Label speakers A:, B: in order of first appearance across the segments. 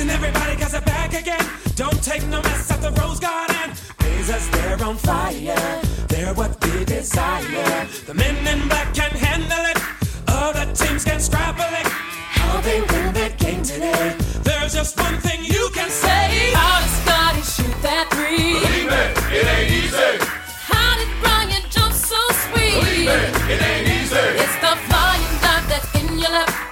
A: Listen, everybody, cause they're back again. Don't take no mess at the Rose Garden. Blazers, they're on fire. They're what we desire. The men in black can handle it. Other teams can scrabble it. How they win that game today. There's just one thing you can say.
B: How did Scotty shoot that three?
C: Believe it, it ain't easy.
B: How did Brian jump so sweet?
C: Believe it, it ain't easy.
B: It's the flying dive that's in your lap.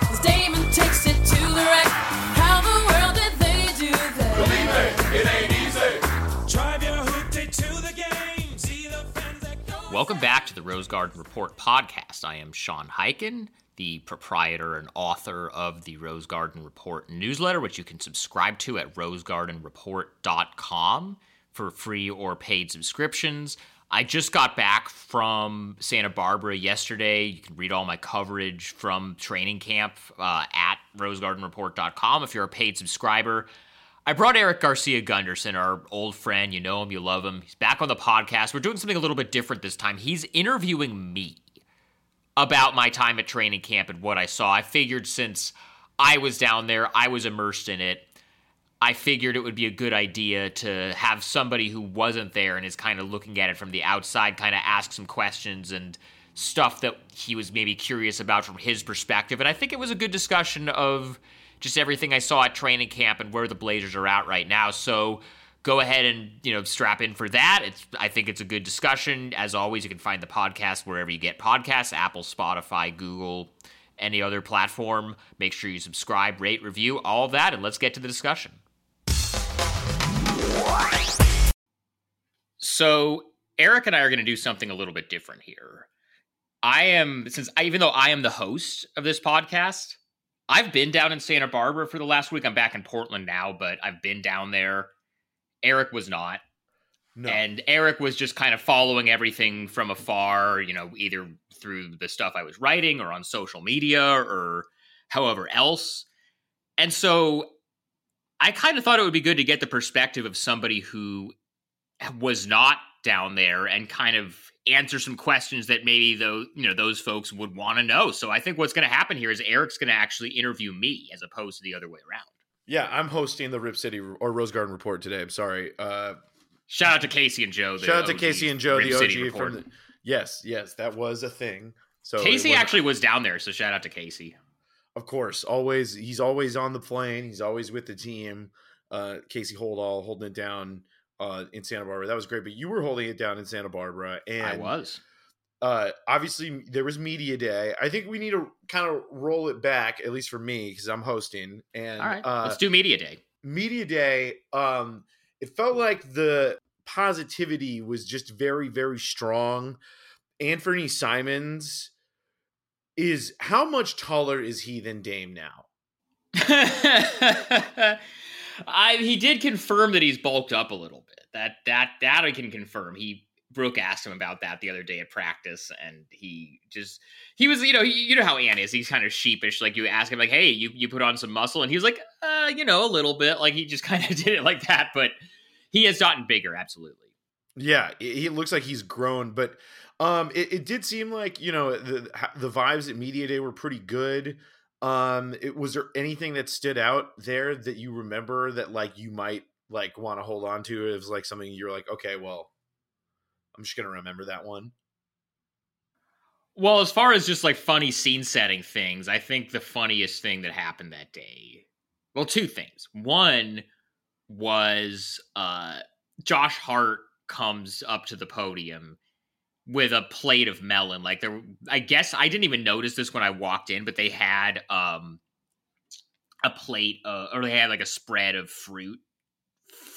D: Welcome back to the Rose Garden Report podcast. I am Sean Highkin, the proprietor and author of the Rose Garden Report newsletter, which you can subscribe to at rosegardenreport.com for free or paid subscriptions. I just got back from Santa Barbara yesterday. You can read all my coverage from training camp uh, at rosegardenreport.com if you're a paid subscriber. I brought Erik García Gundersen, our old friend. You know him, you love him. He's back on the podcast. We're doing something a little bit different this time. He's interviewing me about my time at training camp and what I saw. I figured since I was down there, I was immersed in it. I figured it would be a good idea to have somebody who wasn't there and is kind of looking at it from the outside, kind of ask some questions and stuff that he was maybe curious about from his perspective. And I think it was a good discussion of just everything I saw at training camp and where the Blazers are at right now. So go ahead and you know strap in for that. It's I think it's a good discussion. As always, you can find the podcast wherever you get podcasts: Apple, Spotify, Google, any other platform. Make sure you subscribe, rate, review, all that, and let's get to the discussion. So Erik and I are going to do something a little bit different here. I am since I, even though I am the host of this podcast, I've been down in Santa Barbara for the last week. I'm back in Portland now, but I've been down there. Erik was not.
E: No.
D: And Erik was just kind of following everything from afar, you know, either through the stuff I was writing or on social media or however else. And so I kind of thought it would be good to get the perspective of somebody who was not down there and kind of answer some questions that maybe those you know those folks would want to know. So I think what's going to happen here is Erik's going to actually interview me as opposed to the other way around.
E: yeah, I'm hosting the Rip City or Rose Garden Report today. I'm sorry. Uh,
D: Shout out to Casey and Joe.
E: shout out to Casey and Joe,
D: Rip
E: the OG
D: City
E: from the. Yes, yes, that was a thing. So
D: Casey
E: was-
D: actually was down there, so shout out to Casey.
E: of course, always he's always on the plane. He's always with the team. Uh, Casey Holdahl holding it down uh, in Santa Barbara. That was great. But you were holding it down in Santa Barbara, and
D: I was.
E: uh obviously there was media day i think we need to kind of roll it back at least for me because i'm hosting and
D: All right,
E: uh
D: let's do media day.
E: media day um it felt like the positivity was just very very strong anfernee simons is how much taller is he than dame now
D: I he did confirm that he's bulked up a little. That that that I can confirm. He Brooke asked him about that the other day at practice, and he just he was you know he, you know how Ant is. He's kind of sheepish. Like you ask him like, "Hey, you you put on some muscle," and he was like, "Uh, you know, a little bit." Like he just kind of did it like that. But he has gotten bigger, absolutely.
E: Yeah, it looks like he's grown, but um, it, it did seem like you know the the vibes at media day were pretty good. Um, it was there anything that stood out there that you remember that like you might like want to hold on to? is like something you're like, okay, well, I'm just gonna remember that one.
D: Well, as far as just like funny scene setting things, I think the funniest thing that happened that day, well, two things. One was uh Josh Hart comes up to the podium with a plate of melon. Like there I guess I didn't even notice this when I walked in, but they had um a plate uh, or they had like a spread of fruit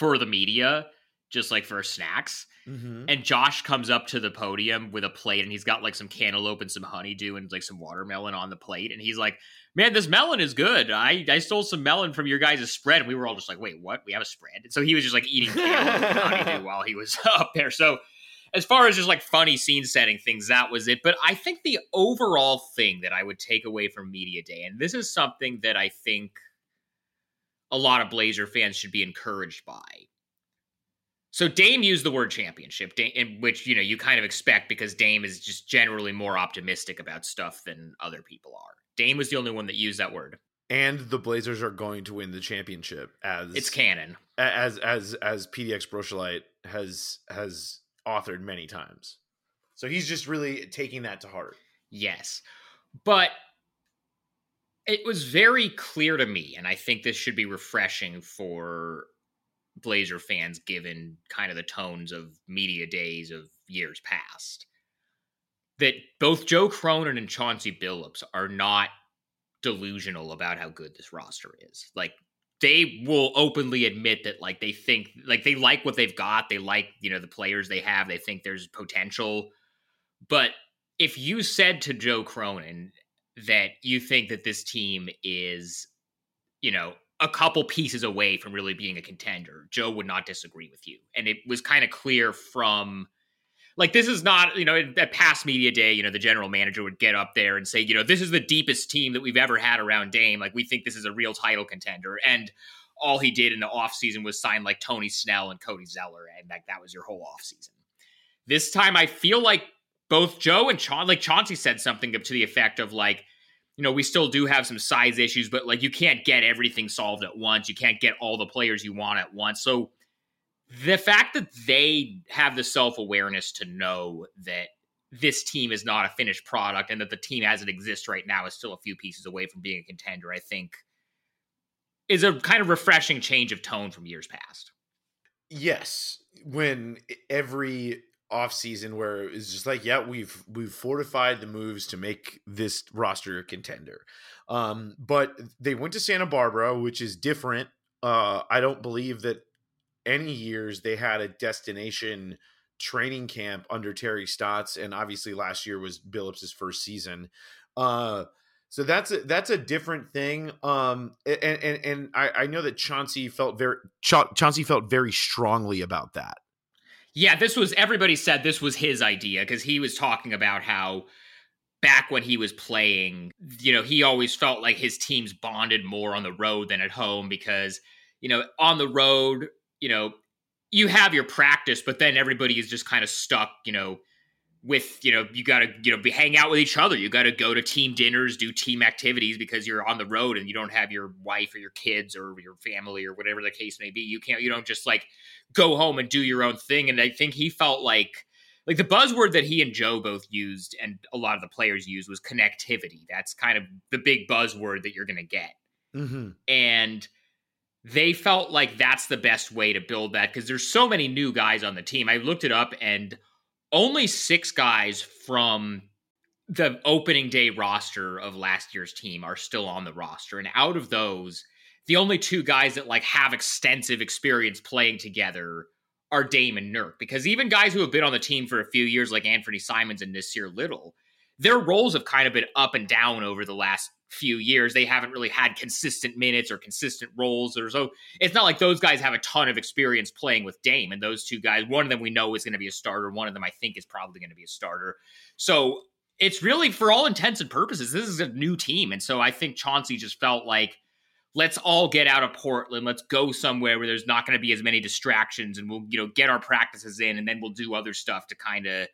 D: for the media just like for snacks.
E: Mm-hmm.
D: And Josh comes up to the podium with a plate and he's got like some cantaloupe and some honeydew and like some watermelon on the plate. And he's like, Man, this melon is good. I, I stole some melon from your guys' spread. And we were all just like, Wait, what? We have a spread? And so he was just like eating cantaloupe and honeydew while he was up there. So as far as just like funny scene setting things, that was it. But I think the overall thing that I would take away from Media Day, and this is something that I think a lot of Blazer fans should be encouraged by. So Dame used the word championship, in which you know you kind of expect because Dame is just generally more optimistic about stuff than other people are. Dame was the only one that used that word.
E: and the Blazers are going to win the championship as
D: It's canon.
E: as as as PDX Brochulite has has authored many times. So he's just really taking that to heart.
D: Yes. But it was very clear to me, and I think this should be refreshing for Blazer fans given kind of the tones of media days of years past. That both Joe Cronin and Chauncey Billups are not delusional about how good this roster is. Like they will openly admit that like they think like they like what they've got, they like, you know, the players they have, they think there's potential. But if you said to Joe Cronin that you think that this team is, you know, a couple pieces away from really being a contender, Joe would not disagree with you. And it was kind of clear from like this is not, you know, at past media day, you know, the general manager would get up there and say, you know, this is the deepest team that we've ever had around Dame. Like we think this is a real title contender. And all he did in the offseason was sign like Tony Snell and Cody Zeller, and like that was your whole offseason. This time I feel like both Joe and Chaun, like Chauncey said something to the effect of like, you know, we still do have some size issues, but like you can't get everything solved at once. You can't get all the players you want at once. So the fact that they have the self awareness to know that this team is not a finished product and that the team as it exists right now is still a few pieces away from being a contender, I think is a kind of refreshing change of tone from years past.
E: Yes, when every offseason where it's just like, yeah, we've we've fortified the moves to make this roster a contender. Um, but they went to Santa Barbara, which is different. Uh, I don't believe that any years they had a destination training camp under Terry Stotts, and obviously last year was Billups' first season. Uh, so that's a, that's a different thing. Um, and and, and I, I know that Chauncey felt very Cha- Chauncey felt very strongly about that.
D: Yeah, this was everybody said this was his idea because he was talking about how back when he was playing, you know, he always felt like his teams bonded more on the road than at home because, you know, on the road, you know, you have your practice, but then everybody is just kind of stuck, you know, with, you know, you got to, you know, be hang out with each other. You got to go to team dinners, do team activities because you're on the road and you don't have your wife or your kids or your family or whatever the case may be. You can't, you don't just like go home and do your own thing. And I think he felt like, like the buzzword that he and Joe both used and a lot of the players used was connectivity. That's kind of the big buzzword that you're going to get.
E: Mm-hmm.
D: And they felt like that's the best way to build that because there's so many new guys on the team. I looked it up and only six guys from the opening day roster of last year's team are still on the roster. And out of those, the only two guys that like have extensive experience playing together are Dame and Nurk. Because even guys who have been on the team for a few years, like Anfernee Simons and Nasir Little, their roles have kind of been up and down over the last few years. They haven't really had consistent minutes or consistent roles. Or so it's not like those guys have a ton of experience playing with Dame. And those two guys, one of them we know is going to be a starter. One of them I think is probably going to be a starter. So it's really, for all intents and purposes, this is a new team. And so I think Chauncey just felt like, let's all get out of Portland. Let's go somewhere where there's not going to be as many distractions and we'll, you know, get our practices in and then we'll do other stuff to kind of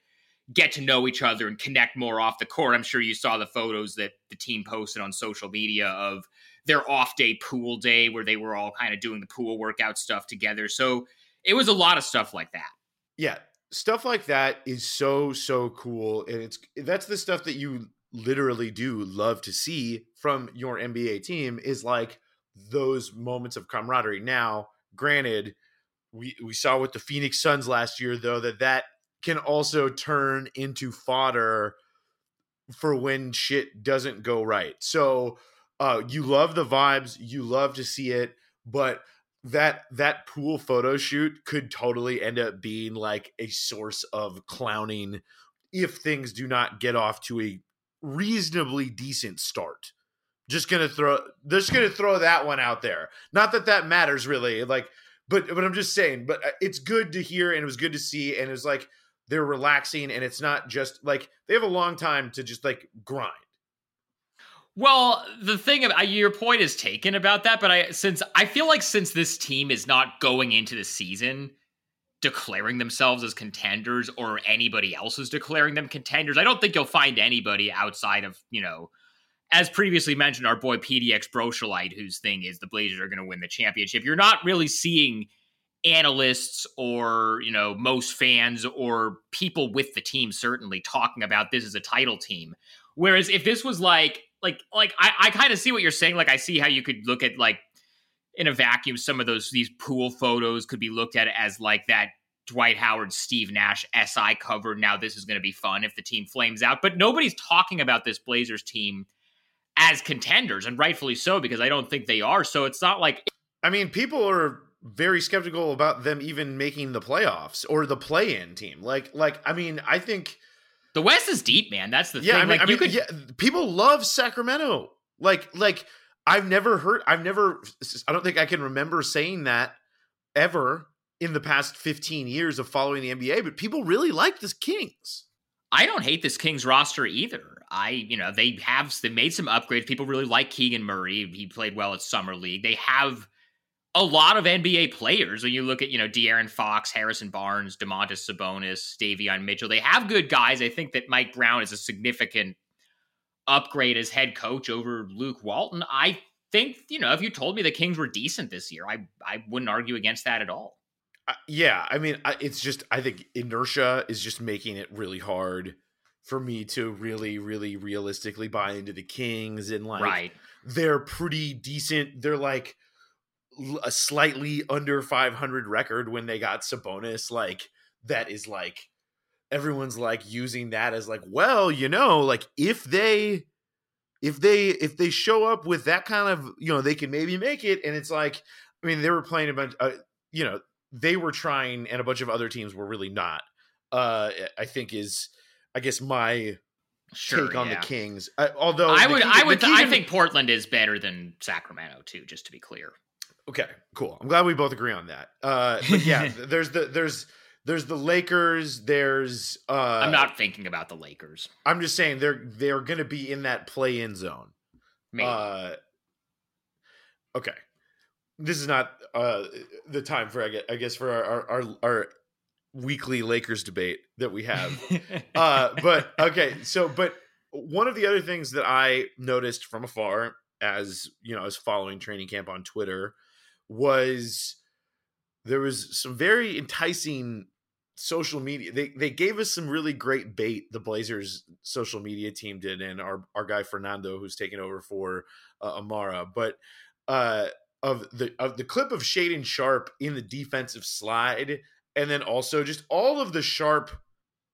D: get to know each other and connect more off the court. I'm sure you saw the photos that the team posted on social media of their off day pool day where they were all kind of doing the pool workout stuff together. So it was a lot of stuff like that.
E: Yeah, stuff like that is so so cool and it's that's the stuff that you literally do love to see from your NBA team is like those moments of camaraderie. Now, granted, we we saw with the Phoenix Suns last year though that that can also turn into fodder for when shit doesn't go right. So uh you love the vibes, you love to see it, but that that pool photo shoot could totally end up being like a source of clowning if things do not get off to a reasonably decent start. Just gonna throw, just gonna throw that one out there. Not that that matters really, like, but but I'm just saying. But uh, it's good to hear, and it was good to see, and it was like they're relaxing, and it's not just like they have a long time to just like grind.
D: Well, the thing about your point is taken about that, but I since I feel like since this team is not going into the season declaring themselves as contenders or anybody else is declaring them contenders, I don't think you'll find anybody outside of, you know, as previously mentioned, our boy PDX Brochelite, whose thing is the Blazers are going to win the championship. You're not really seeing analysts or you know most fans or people with the team certainly talking about this as a title team. Whereas if this was like like like I, I kind of see what you're saying. Like I see how you could look at like in a vacuum some of those these pool photos could be looked at as like that Dwight Howard, Steve Nash SI cover. Now this is going to be fun if the team flames out, but nobody's talking about this Blazers team as contenders, and rightfully so because I don't think they are. So it's not like
E: I mean, people are very skeptical about them even making the playoffs or the play-in team. Like, like I mean, I think
D: the West is deep, man. That's the
E: yeah.
D: thing.
E: I mean,
D: like
E: I mean,
D: could
E: yeah, people love Sacramento. Like, like I've never heard. I've never. I don't think I can remember saying that ever in the past 15 years of following the NBA. But people really like this Kings.
D: I don't hate this Kings roster either. I, you know, they have they made some upgrades. People really like Keegan Murray. He played well at summer league. They have a lot of NBA players. When you look at, you know, De'Aaron Fox, Harrison Barnes, Domantas Sabonis, Davion Mitchell, they have good guys. I think that Mike Brown is a significant upgrade as head coach over Luke Walton. I think, you know, if you told me the Kings were decent this year, I I wouldn't argue against that at all.
E: Uh, yeah, I mean, I, it's just I think inertia is just making it really hard for me to really, really realistically buy into the Kings and like
D: right.
E: they're pretty decent. They're like a slightly under 500 record when they got Sabonis. Like that is like everyone's like using that as like, well, you know, like if they if they if they show up with that kind of you know they can maybe make it and it's like i mean they were playing a bunch uh, you know they were trying and a bunch of other teams were really not uh i think is i guess my
D: Sure,
E: take on
D: yeah.
E: the kings uh, although
D: I would, I would, I think Portland is better than Sacramento too. Just to be clear.
E: Okay cool i'm glad we both agree on that uh but yeah there's the there's there's the lakers there's uh
D: I'm not thinking about the Lakers.
E: i'm just saying they're they're gonna be in that play in zone
D: Maybe.
E: Uh, okay, this is not uh, the time for I guess, I guess for our, our our our weekly Lakers debate that we have. uh, but okay, so but one of the other things that I noticed from afar, as you know, I was following training camp on Twitter, was there was some very enticing social media. They they gave us some really great bait. The Blazers social media team did, and our our guy Fernando, who's taking over for uh, Amara, but uh, of the of the clip of Shaedon Sharpe in the defensive slide, and then also just all of the Sharpe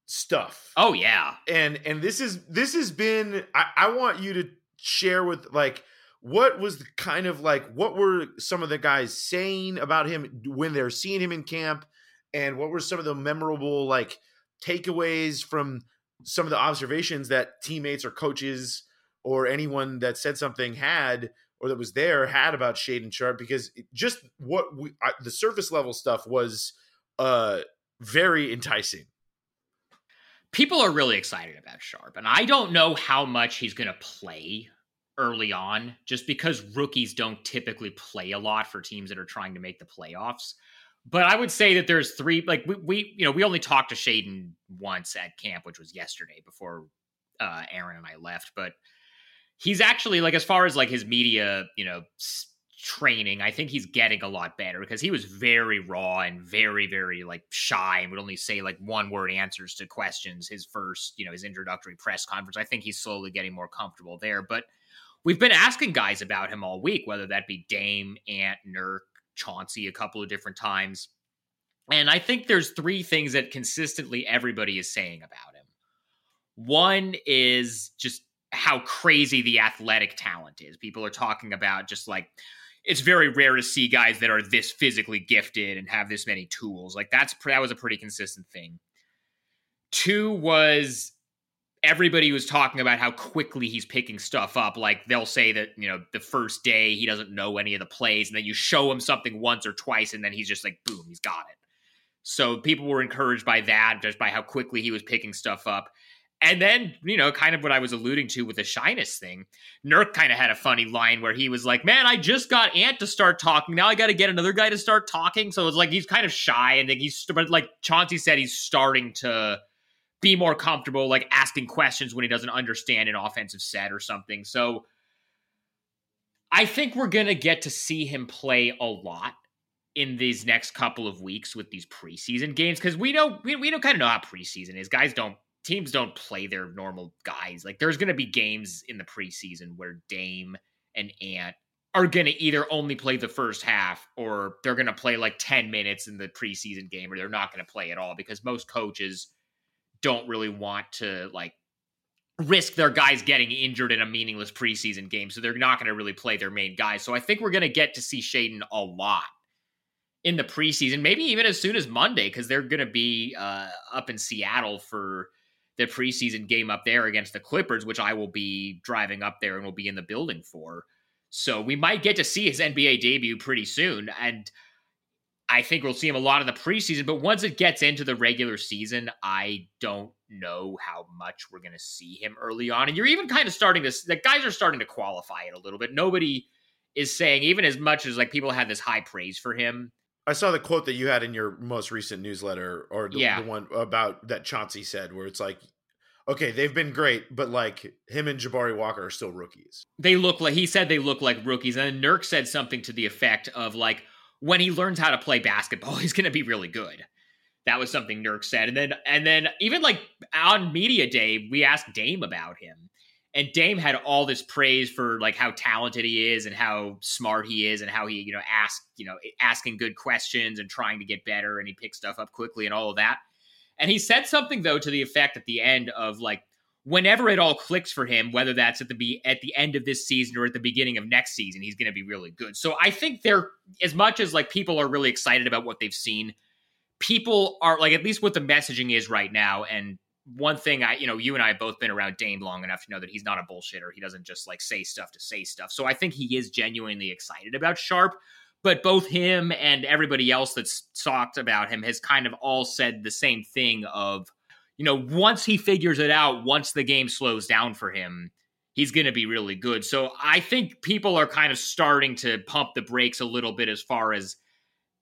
E: stuff
D: oh yeah.
E: and and this is this has been I, I want you to share with like what was the kind of like what were some of the guys saying about him when they're seeing him in camp? And what were some of the memorable like takeaways from some of the observations that teammates or coaches or anyone that said something had or that was there had about Shaedon Sharpe because just what we the surface level stuff was uh very enticing.
D: People are really excited about Sharpe, and I don't know how much he's going to play early on, just because rookies don't typically play a lot for teams that are trying to make the playoffs. But I would say that there's three, like we, we you know, we only talked to Shaedon once at camp, which was yesterday before uh, Aaron and I left. But he's actually like, as far as like his media, you know, training, I think he's getting a lot better because he was very raw and very, very like shy and would only say like one word answers to questions his first, you know, his introductory press conference. I think he's slowly getting more comfortable there. But we've been asking guys about him all week, whether that be Dame, Ant, Nurk, Chauncey a couple of different times. And I think there's three things that consistently everybody is saying about him. One is just how crazy the athletic talent is. People are talking about just like it's very rare to see guys that are this physically gifted and have this many tools. Like that's that was a pretty consistent thing. Two was everybody was talking about how quickly he's picking stuff up. Like they'll say that, you know, the first day he doesn't know any of the plays, and then you show him something once or twice, and then he's just like, boom, he's got it. So people were encouraged by that, just by how quickly he was picking stuff up. And then, you know, kind of what I was alluding to with the shyness thing, Nurk kind of had a funny line where he was like, Man, I just got Ant to start talking. Now I got to get another guy to start talking. So it's like he's kind of shy. And then he's, but like Chauncey said, he's starting to be more comfortable like asking questions when he doesn't understand an offensive set or something. So I think we're going to get to see him play a lot in these next couple of weeks with these preseason games because we know we, we don't kind of know how preseason is. Guys don't teams don't play their normal guys. Like there's going to be games in the preseason where Dame and Ant are going to either only play the first half or they're going to play like 10 minutes in the preseason game or they're not going to play at all because most coaches don't really want to like risk their guys getting injured in a meaningless preseason game. So they're not going to really play their main guys. So I think we're going to get to see Shaedon a lot in the preseason, maybe even as soon as Monday, because they're going to be uh, up in Seattle for the preseason game up there against the Clippers, which I will be driving up there and will be in the building for. So we might get to see his NBA debut pretty soon. And I think we'll see him a lot in the preseason. But once it gets into the regular season, I don't know how much we're going to see him early on. And you're even kind of starting to, the guys are starting to qualify it a little bit. Nobody is saying, even as much as like people have this high praise for him,
E: I saw the quote that you had in your most recent newsletter, or the,
D: Yeah.
E: the one about that Chauncey said, where it's like, okay, they've been great, but like him and Jabari Walker are still rookies.
D: they look like he said they look like rookies and then Nurk said something to the effect of like when he learns how to play basketball he's going to be really good. That was something Nurk said. And then and then even like on media day we asked Dame about him. And Dame had all this praise for like how talented he is and how smart he is and how he you know ask you know asking good questions and trying to get better and he picks stuff up quickly and all of that. And he said something though to the effect at the end of like whenever it all clicks for him, whether that's at the be at the end of this season or at the beginning of next season, he's going to be really good. So I think they're as much as like people are really excited about what they've seen, people are like at least what the messaging is right now. And one thing I, you know, you and I have both been around Dame long enough to know that he's not a bullshitter. He doesn't just like say stuff to say stuff. So I think he is genuinely excited about Sharpe. But both him and everybody else that's talked about him has kind of all said the same thing of, you know, once he figures it out, once the game slows down for him, he's going to be really good. So I think people are kind of starting to pump the brakes a little bit as far as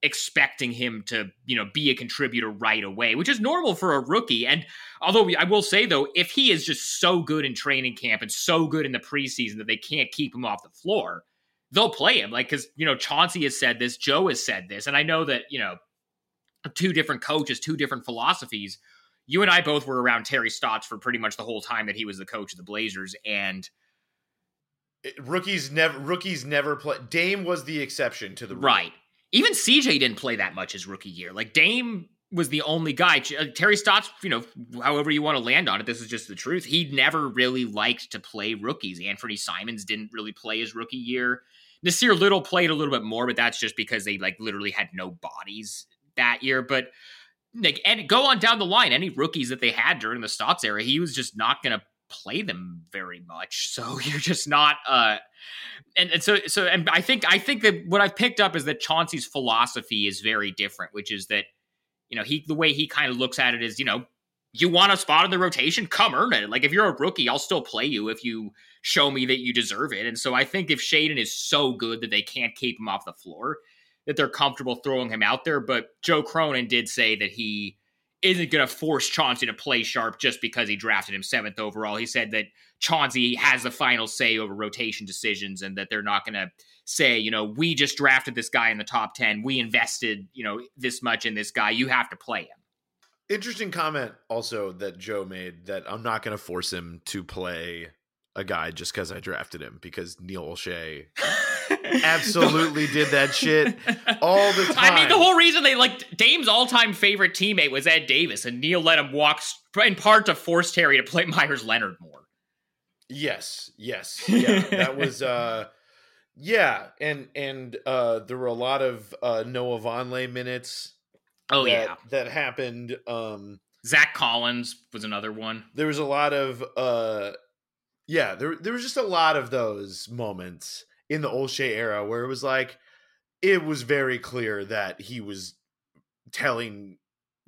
D: expecting him to, you know, be a contributor right away, which is normal for a rookie. And although I will say though, if he is just so good in training camp and so good in the preseason that they can't keep him off the floor, they'll play him. Like, cause, you know, Chauncey has said this, Joe has said this, and I know that, you know, two different coaches, two different philosophies. You and I both were around Terry Stotts for pretty much the whole time that he was the coach of the Blazers. And
E: rookies never rookies never play. Dame was the exception to the rule.
D: Right. Even CJ didn't play that much his rookie year. Like Dame was the only guy. Uh, Terry Stotts, you know, however you want to land on it, this is just the truth. He never really liked to play rookies. Anfernee Simons didn't really play his rookie year. Nasir Little played a little bit more, but that's just because they like literally had no bodies that year. But like, and go on down the line, any rookies that they had during the Stotts era, he was just not going to play them very much. So you're just not. uh and, and so so and I think I think that what I've picked up is that Chauncey's philosophy is very different, which is that you know he the way he kind of looks at it is you know you want a spot in the rotation, come earn it. Like if you're a rookie, I'll still play you if you show me that you deserve it. And so I think if Shaedon is so good that they can't keep him off the floor, that they're comfortable throwing him out there. But Joe Cronin did say that he isn't going to force Chauncey to play Sharpe just because he drafted him seventh overall. He said that Chauncey has the final say over rotation decisions and that they're not going to say, you know, we just drafted this guy in the top 10. We invested, you know, this much in this guy. You have to play him.
E: Interesting comment also that Joe made that I'm not going to force him to play a guy just because I drafted him because Neil Olshey absolutely did that shit all the time.
D: I mean, the whole reason they like Dame's all-time favorite teammate was Ed Davis, and Neil let him walk in part to force Terry to play Meyers Leonard more.
E: Yes, yes, yeah. that was uh, yeah, and and uh, there were a lot of uh, Noah Vonleh minutes.
D: Oh
E: that,
D: yeah,
E: that happened. Um,
D: Zach Collins was another one.
E: there was a lot of uh, yeah, there there was just a lot of those moments in the Olshey era where it was like it was very clear that he was telling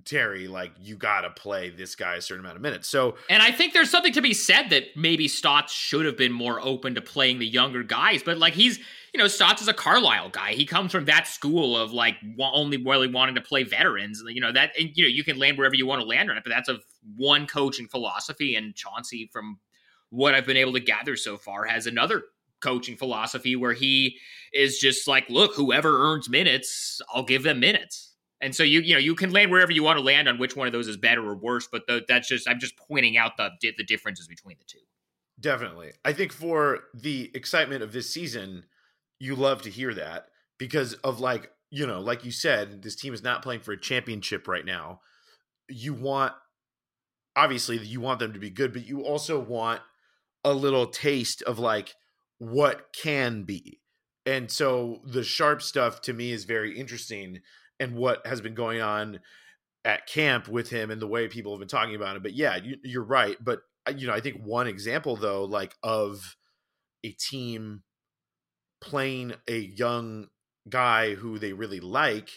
E: Terry, like you got to play this guy a certain amount of minutes. So,
D: and I think there's something to be said that maybe Stotts should have been more open to playing the younger guys, but like he's, you know, Stotts is a Carlisle guy. He comes from that school of like only really wanting to play veterans. You know that, and, you know, you can land wherever you want to land on it, but that's a one coaching philosophy. And Chauncey, from what I've been able to gather so far, has another coaching philosophy where he is just like, look, whoever earns minutes, I'll give them minutes and so you you know you can land wherever you want to land on which one of those is better or worse, but the, that's just I'm just pointing out the the differences between the two.
E: Definitely, I think for the excitement of this season, you love to hear that because of like you know like you said, this team is not playing for a championship right now. You want obviously you want them to be good, but you also want a little taste of like what can be. And so the Sharpe stuff to me is very interesting and what has been going on at camp with him and the way people have been talking about him. But yeah, you, you're right. But uh, you know, I think one example though, like of a team playing a young guy who they really like,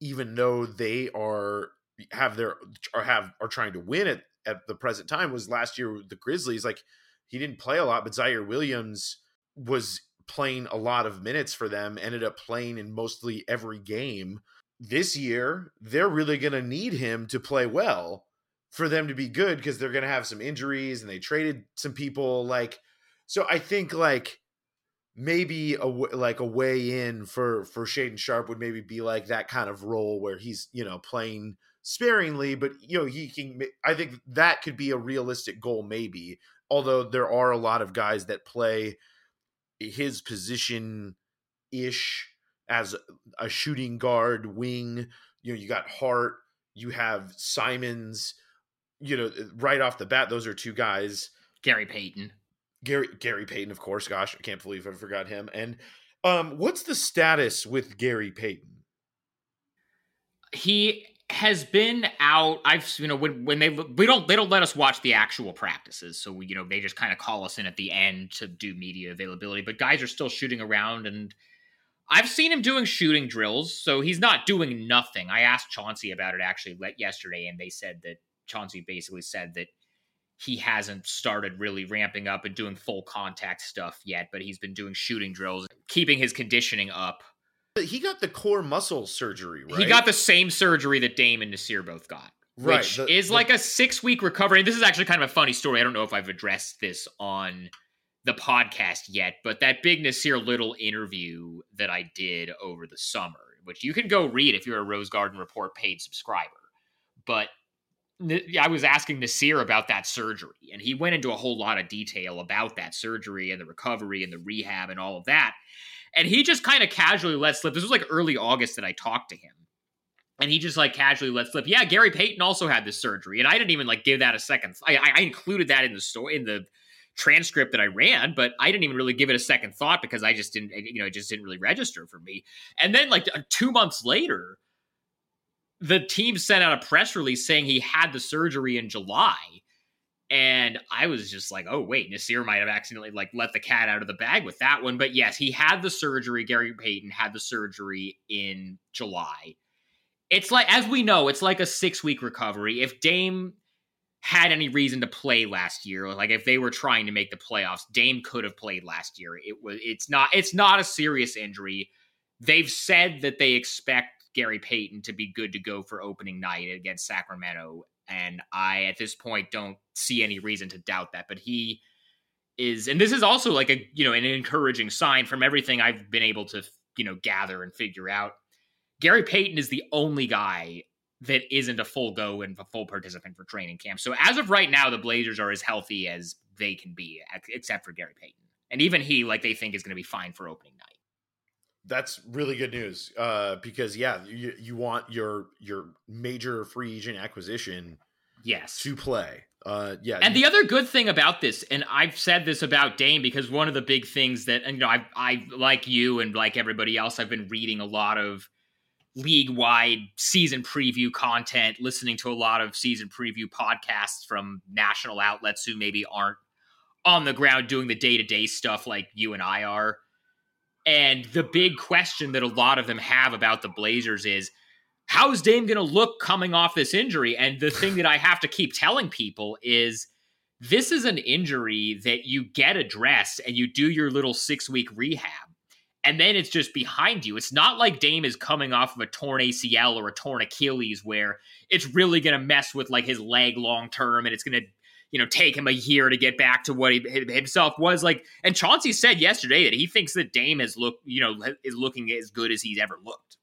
E: even though they are have their or have are trying to win it at the present time was last year the Grizzlies. Like he didn't play a lot, but Ziaire Williams was playing a lot of minutes for them, ended up playing in mostly every game. This year they're really going to need him to play well for them to be good because they're going to have some injuries and they traded some people like so i think like maybe a like a way in for for Shaedon Sharpe would maybe be like that kind of role where he's you know playing sparingly but you know he can I think that could be a realistic goal maybe although there are a lot of guys that play his position ish as a shooting guard, wing. You know, you got Hart, you have Simons. You know, right off the bat, those are two guys.
D: Gary Payton.
E: Gary Gary Payton, of course. Gosh, I can't believe I forgot him. And um, what's the status with Gary Payton?
D: He has been out. I've you know when when they we don't they don't let us watch the actual practices, so we, you know they just kind of call us in at the end to do media availability. But guys are still shooting around and I've seen him doing shooting drills, so he's not doing nothing. I asked Chauncey about it actually yesterday, and they said that Chauncey basically said that he hasn't started really ramping up and doing full contact stuff yet, but he's been doing shooting drills, keeping his conditioning up.
E: He got the core muscle surgery, right?
D: He got the same surgery that Dame and Nasir both got. Right, which the, is the, like a six week recovery. This is actually kind of a funny story. I don't know if I've addressed this on the podcast yet, but that big Nasir Little interview that I did over the summer, which you can go read if you're a Rose Garden Report paid subscriber. But I was asking Nasir about that surgery, and he went into a whole lot of detail about that surgery and the recovery and the rehab and all of that. And he just kind of casually let slip. This was like early August that I talked to him. And he just like casually let slip. Yeah, Gary Payton also had this surgery, and I didn't even like give that a second. I, I included that in the story in the transcript that I ran, but I didn't even really give it a second thought because I just didn't, you know, it just didn't really register for me. And then, like uh, two months later, the team sent out a press release saying he had the surgery in July. And I was just like, oh, wait, Nasir might have accidentally like let the cat out of the bag with that one. But yes, he had the surgery. Gary Payton had the surgery in July. It's like, as we know, it's like a six week recovery. If Dame had any reason to play last year. Like if they were trying to make the playoffs, Dame could have played last year. It was it's not it's not a serious injury. They've said that they expect Gary Payton to be good to go for opening night against Sacramento and I at this point don't see any reason to doubt that, but he is and this is also like a you know an encouraging sign from everything I've been able to you know gather and figure out. Gary Payton is the only guy that isn't a full go and a full participant for training camp. So as of right now, the Blazers are as healthy as they can be, except for Gary Payton, and even he, like they think, is going to be fine for opening night.
E: That's really good news, uh, because yeah, you, you want your your major free agent acquisition,
D: yes,
E: to play. Uh, yeah,
D: and the other good thing about this, and I've said this about Dame because one of the big things that, and you know, I I like you and like everybody else, I've been reading a lot of league wide season preview content, listening to a lot of season preview podcasts from national outlets who maybe aren't on the ground doing the day to day stuff like you and I are. And the big question that a lot of them have about the Blazers is how's Dame going to look coming off this injury? And the thing that I have to keep telling people is this is an injury that you get addressed and you do your little six week rehab. And then it's just behind you. It's not like Dame is coming off of a torn ACL or a torn Achilles where it's really going to mess with like his leg long term and it's going to you know take him a year to get back to what he himself was like and Chauncey said yesterday that he thinks that Dame has look you know is looking as good as he's ever looked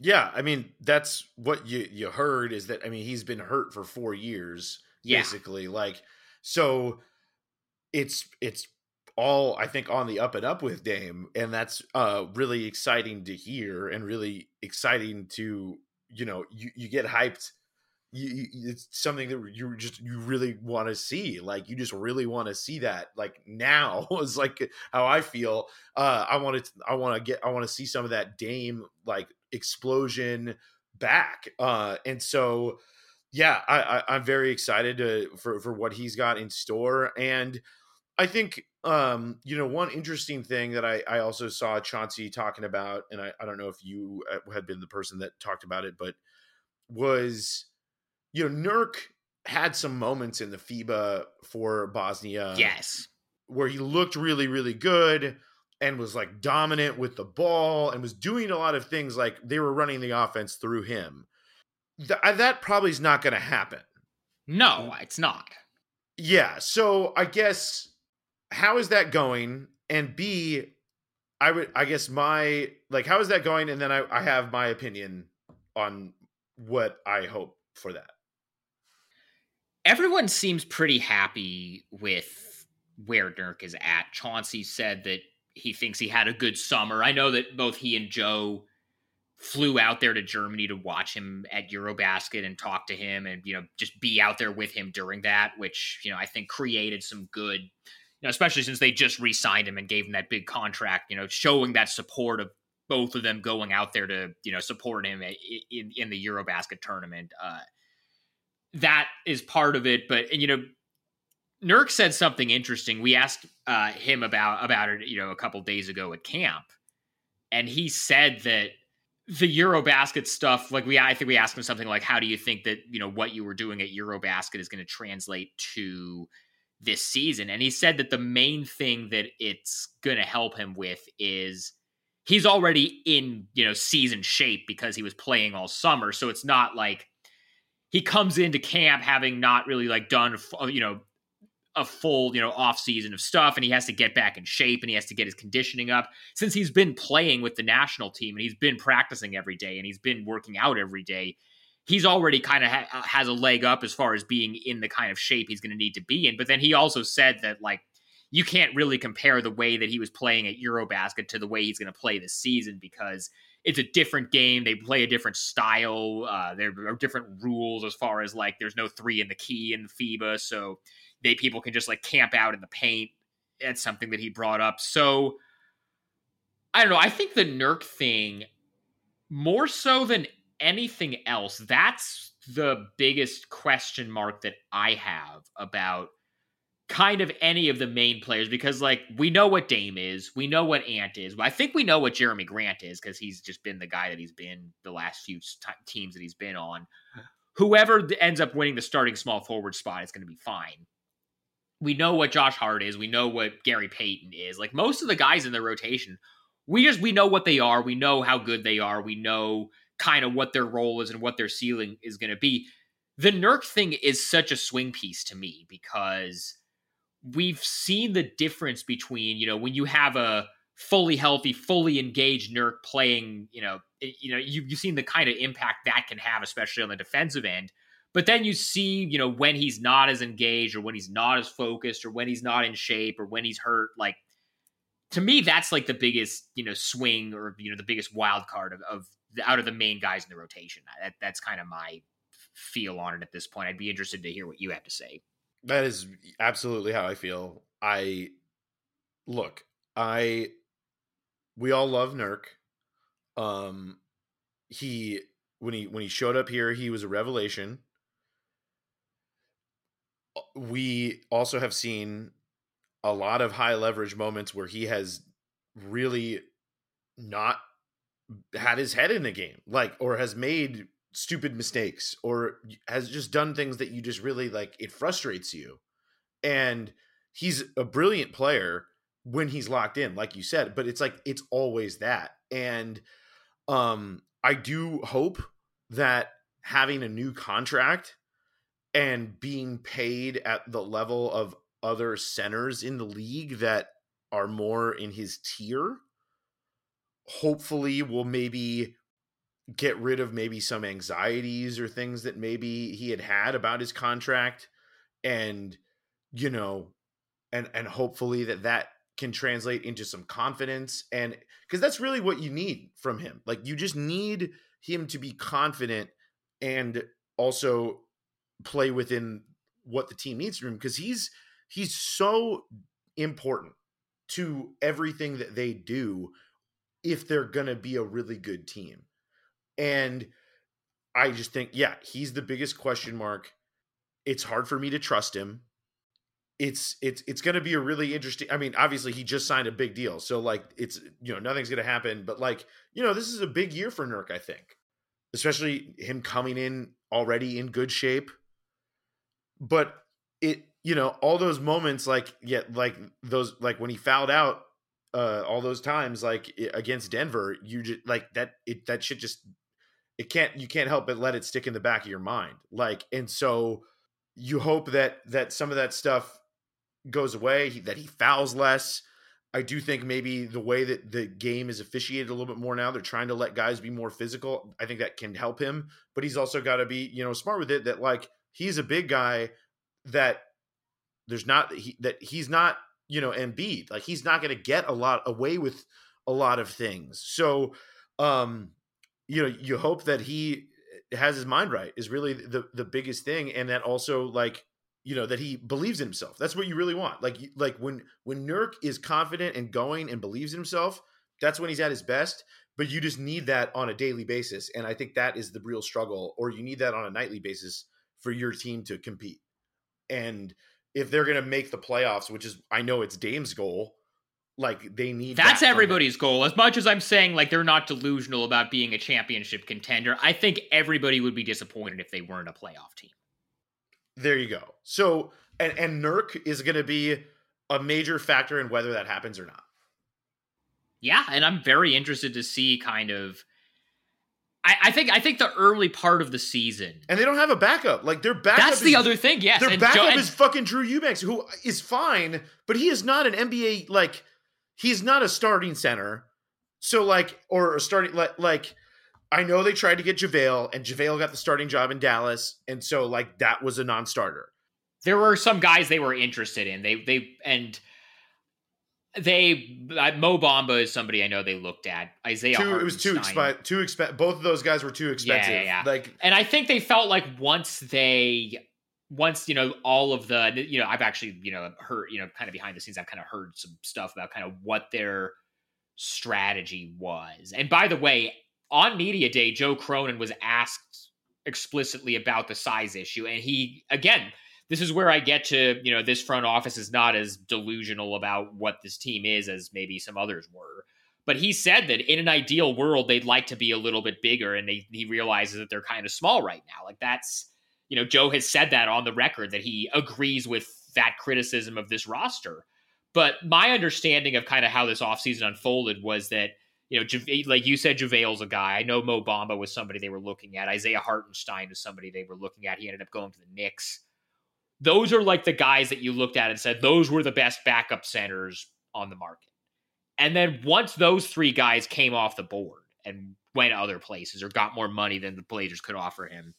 E: yeah, I mean that's what you you heard is that I mean he's been hurt for 4 years
D: Yeah.
E: basically like so it's it's all I think on the up and up with Dame and that's uh really exciting to hear and really exciting to you know you you get hyped you, you, it's something that you just you really want to see like you just really want to see that like now is like how i feel uh i want to i want to get i want to see some of that dame like explosion back uh and so yeah I, I i'm very excited to for for what he's got in store and i think um you know one interesting thing that i i also saw chauncey talking about and i, I don't know if you uh, had been the person that talked about it but was you know, Nurk had some moments in the FIBA for Bosnia
D: yes
E: where he looked really, really good and was like dominant with the ball and was doing a lot of things like they were running the offense through him. Th- that probably is not going to happen.
D: no it's not
E: Yeah. So I guess how is that going? And B, I would, I guess my, like, how is that going? And then I, I have my opinion on what I hope for that.
D: Everyone seems pretty happy with where Nurk is at. Chauncey said that he thinks he had a good summer. I know that both he and Joe flew out there to Germany to watch him at Eurobasket and talk to him and you know just be out there with him during that, which you know I think created some good, you know, especially since they just re-signed him and gave him that big contract. You know, showing that support of both of them going out there to you know support him in in the Eurobasket tournament. Uh, that is part of it. But you know, Nurk said something interesting. We asked uh, him about about it, you know, a couple days ago at camp, and he said that the Eurobasket stuff, like we, I think we asked him something like, "How do you think that you know what you were doing at Eurobasket is going to translate to this season?" And he said that the main thing that it's going to help him with is he's already in you know season shape because he was playing all summer, so it's not like he comes into camp having not really like done uh, you know a full you know off season of stuff and he has to get back in shape and he has to get his conditioning up. Since he's been playing with the national team and he's been practicing every day and he's been working out every day he's already kind of ha- uh, has a leg up as far as being in the kind of shape he's going to need to be in. But then he also said that like you can't really compare the way that he was playing at Eurobasket to the way he's going to play this season because it's a different game. They play a different style. Uh, there are different rules as far as like there's no three in the key in FIBA, so they people can just like camp out in the paint. That's something that he brought up. So I don't know. I think the Nurk thing more so than anything else. That's the biggest question mark that I have about kind of any of the main players because like we know what Dame is, we know what Ant is. I think we know what Jerami Grant is because he's just been the guy that he's been the last few t- teams that he's been on. Whoever ends up winning the starting small forward spot is going to be fine. We know what Josh Hart is. We know what Gary Payton is. Like most of the guys in the rotation, we just we know what they are. We know how good they are. We know kind of what their role is and what their ceiling is going to be. The Nurk thing is such a swing piece to me because we've seen the difference between you know when you have a fully healthy, fully engaged Nurk playing, you know, eh, you know, you, you've seen the kind of impact that can have, especially on the defensive end. But then you see, you know, when he's not as engaged or when he's not as focused or when he's not in shape or when he's hurt, like to me, that's like the biggest, you know, swing or, you know, the biggest wild card of, of the, out of the main guys in the rotation. That, that's kind of my feel on it at this point. I'd be interested to hear what you have to say.
E: That is absolutely how I feel. I look, I we all love Nurk. Um he when he when he showed up here, he was a revelation. We also have seen a lot of high leverage moments where he has really not had his head in the game, like, or has made stupid mistakes, or has just done things that you just really like. It frustrates you, and he's a brilliant player when he's locked in, like you said. But it's like it's always that, and um, I do hope that having a new contract and being paid at the level of other centers in the league that are more in his tier hopefully will maybe get rid of maybe some anxieties or things that maybe he had had about his contract and you know and and hopefully that that can translate into some confidence and because that's really what you need from him like you just need him to be confident and also play within what the team needs from him because he's he's so important to everything that they do if they're going to be a really good team. And I just think, yeah, he's the biggest question mark. It's hard for me to trust him. It's it's it's going to be a really interesting. I mean, obviously he just signed a big deal, so like it's you know nothing's going to happen. But like you know, this is a big year for Nurk. I think, especially him coming in already in good shape. But it you know all those moments like yeah like those like when he fouled out uh all those times like against Denver you just like that it that shit just it can't you can't help but let it stick in the back of your mind like and so you hope that that some of that stuff goes away that he fouls less I do think maybe the way that the game is officiated a little bit more now, they're trying to let guys be more physical. I think that can help him, but he's also got to be, you know, smart with it that like he's a big guy that there's not he, that he's not you know Embiid like he's not going to get a lot away with a lot of things. So um you know you hope that he eh, has his mind right is really the the biggest thing and that also like you know that he believes in himself. That's what you really want. Like like when when Nurk is confident and going and believes in himself, that's when he's at his best. But you just need that on a daily basis, and I think that is the real struggle. Or you need that on a nightly basis for your team to compete. And if they're going to make the playoffs, which is I know it's Dame's goal, like they need
D: That's
E: that
D: everybody's goal. As much as I'm saying like they're not delusional about being a championship contender, I think everybody would be disappointed if they weren't a playoff team.
E: There you go. So and and Nurk is going to be a major factor in whether that happens or not.
D: Yeah, and I'm very interested to see kind of I, I, think I think the early part of the season,
E: and they don't have a backup. Like their backup.
D: That's the other thing. Yes,
E: their backup Jo- is fucking Drew Eubanks, who is fine, but he is not an NBA like. He's not a starting center. So like, or a starting like like. I know they tried to get JaVale, and JaVale got the starting job in Dallas, and so like that was a non-starter.
D: There were some guys they were interested in. They they and they uh, Mo Bamba is somebody I know they looked at. Isaiah,
E: too, it was too expensive. Too expensive. Both of those guys were too expensive. Yeah, yeah, yeah. Like,
D: and I think they felt like once they, once you know, all of the, you know, I've actually, you know, heard, you know, kind of behind the scenes, I've kind of heard some stuff about kind of what their strategy was. And by the way, on media day, Joe Cronin was asked explicitly about the size issue, and he again this is where I get to, you know, this front office is not as delusional about what this team is as maybe some others were. But he said that in an ideal world, they'd like to be a little bit bigger, and they, he realizes that they're kind of small right now. Like that's, you know, Joe has said that on the record that he agrees with that criticism of this roster. But my understanding of kind of how this offseason unfolded was that, you know, like you said, JaVale's a guy. I know Mo Bamba was somebody they were looking at. Isaiah Hartenstein was somebody they were looking at. He ended up going to the Knicks those are like the guys that you looked at and said those were the best backup centers on the market. And then once those three guys came off the board and went other places or got more money than the Blazers could offer him,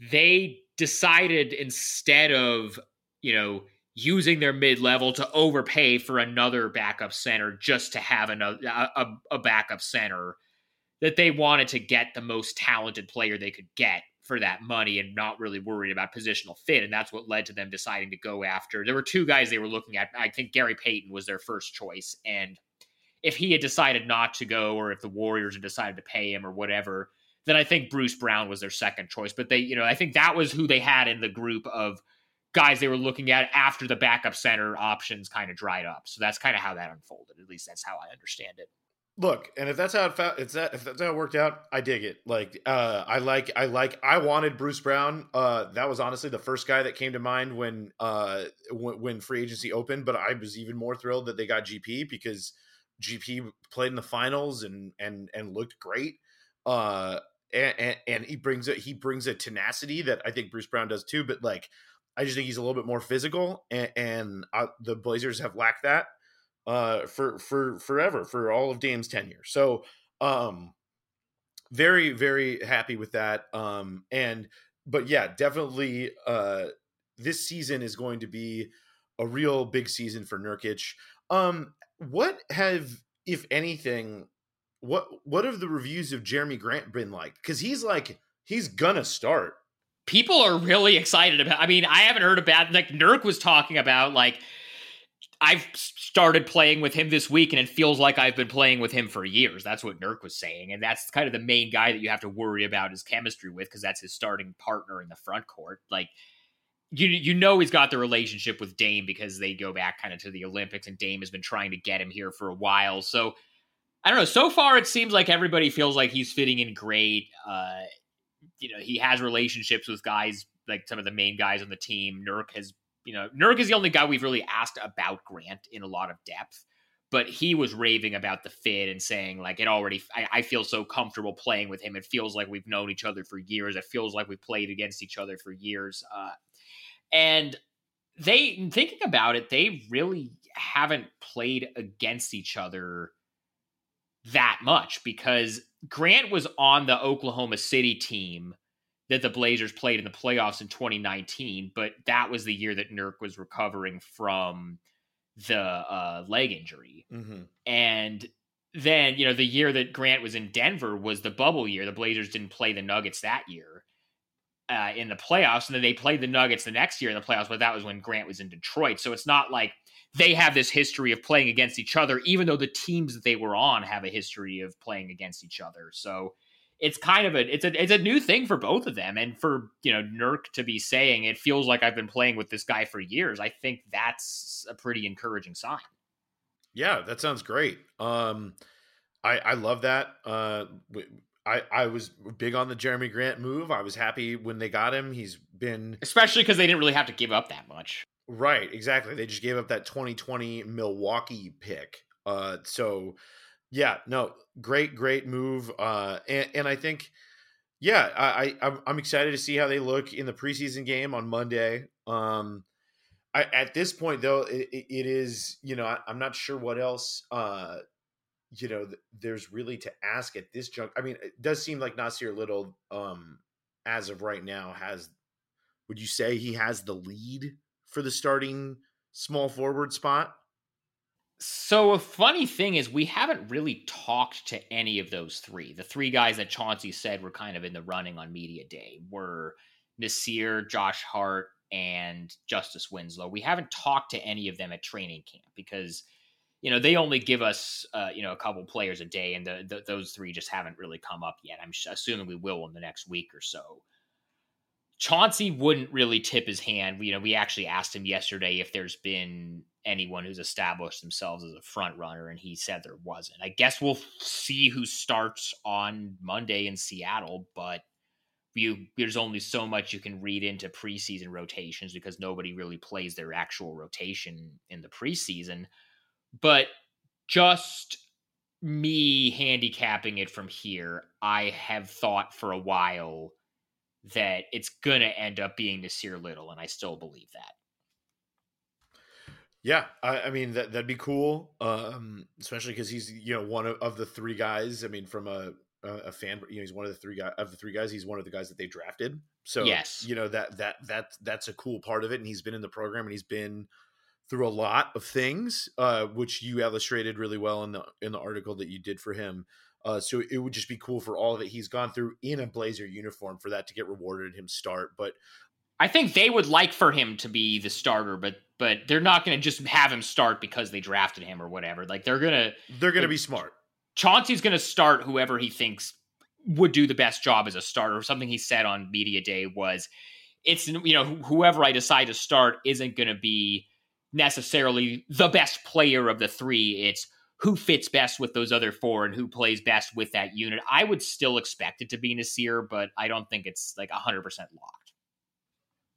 D: they decided instead of, you know, using their mid level to overpay for another backup center just to have another a, a, backup center that they wanted to get the most talented player they could get for that money and not really worried about positional fit. And that's what led to them deciding to go after. There were two guys they were looking at. I think Gary Payton was their first choice. And if he had decided not to go, or if the Warriors had decided to pay him or whatever, then I think Bruce Brown was their second choice. But they, you know, I think that was who they had in the group of guys they were looking at after the backup center options kind of dried up. So that's kind of how that unfolded. At least that's how I understand it.
E: look and if that's how it that if that's how it worked out i dig it like uh i like i like i wanted bruce brown uh that was honestly the first guy that came to mind when uh when, when free agency opened but i was even more thrilled that they got gp because gp played in the finals and and and looked great uh and, and, and he brings a he brings a tenacity that i think bruce brown does too but like i just think he's a little bit more physical and, and uh, the blazers have lacked that uh, for for forever for all of Dame's tenure. So um, very very happy with that. Um, and but yeah, definitely uh, this season is going to be a real big season for Nurkic. Um, what have if anything what what have the reviews of Jerami Grant been like? Because he's like he's gonna start.
D: People are really excited about. I mean, I haven't heard about like Nurk was talking about like I've started playing with him this week, and it feels like I've been playing with him for years. That's what Nurk was saying, and that's kind of the main guy that you have to worry about his chemistry with because that's his starting partner in the front court. Like you, you know, he's got the relationship with Dame because they go back kind of to the Olympics, and Dame has been trying to get him here for a while. So I don't know. So far, it seems like everybody feels like he's fitting in great. Uh, you know, he has relationships with guys like some of the main guys on the team. Nurk has you know, Nurk is the only guy we've really asked about Grant in a lot of depth, but he was raving about the fit and saying like it already. I, I, feel so comfortable playing with him. It feels like we've known each other for years. It feels like we played against each other for years. Uh, and they thinking about it, they really haven't played against each other that much because Grant was on the Oklahoma City team that the Blazers played in the playoffs in 2019, but that was the year that Nurk was recovering from the uh, leg injury. Mm-hmm. And then, you know, the year that Grant was in Denver was the bubble year. The Blazers didn't play the Nuggets that year uh, in the playoffs. And then they played the Nuggets the next year in the playoffs, but that was when Grant was in Detroit. So it's not like they have this history of playing against each other, even though the teams that they were on have a history of playing against each other. So it's kind of a it's a it's a new thing for both of them and for you know Nurk to be saying it feels like I've been playing with this guy for years. I think that's a pretty encouraging sign.
E: Yeah, that sounds great. Um I I love that. Uh I, I was big on the Jerami Grant move. I was happy when they got him. He's been
D: especially because they didn't really have to give up that much.
E: Right, exactly. They just gave up that 2020 Milwaukee pick. Uh, so yeah, no, great, great move. Uh, and, and I think, yeah, I, I I'm excited to see how they look in the preseason game on Monday. Um, I, at this point though, it, it is you know I, am not sure what else uh, you know th- there's really to ask at this junk. I mean, it does seem like Nasir Little, um, as of right now, has. Would you say he has the lead for the starting small forward spot?
D: So a funny thing is we haven't really talked to any of those three. The three guys that Chauncey said were kind of in the running on media day were Nasir, Josh Hart, and Justice Winslow. We haven't talked to any of them at training camp because you know they only give us uh, you know a couple players a day, and the, the, those three just haven't really come up yet. I'm assuming we will in the next week or so. Chauncey wouldn't really tip his hand. You know, we actually asked him yesterday if there's been anyone who's established themselves as a front runner, and he said there wasn't. I guess we'll see who starts on Monday in Seattle, but you, there's only so much you can read into preseason rotations because nobody really plays their actual rotation in the preseason. But just me handicapping it from here, I have thought for a while that it's going to end up being Nasir Little, and I still believe that.
E: Yeah, I, I mean that that'd be cool, um, especially because he's you know one of, of the three guys. I mean, from a a fan, you know, he's one of the three guys of the three guys. He's one of the guys that they drafted. So
D: yes,
E: you know that that that that's a cool part of it. And he's been in the program and he's been through a lot of things, uh, which you illustrated really well in the in the article that you did for him. Uh, so it would just be cool for all that he's gone through in a Blazer uniform for that to get rewarded him start. But
D: I think they would like for him to be the starter, but but they're not going to just have him start because they drafted him or whatever. Like they're gonna
E: they're gonna be smart.
D: Chauncey's going to start whoever he thinks would do the best job as a starter. Something he said on media day was, "It's you know whoever I decide to start isn't going to be necessarily the best player of the three. It's who fits best with those other four and who plays best with that unit. I would still expect it to be Nasir, but I don't think it's like 100% locked.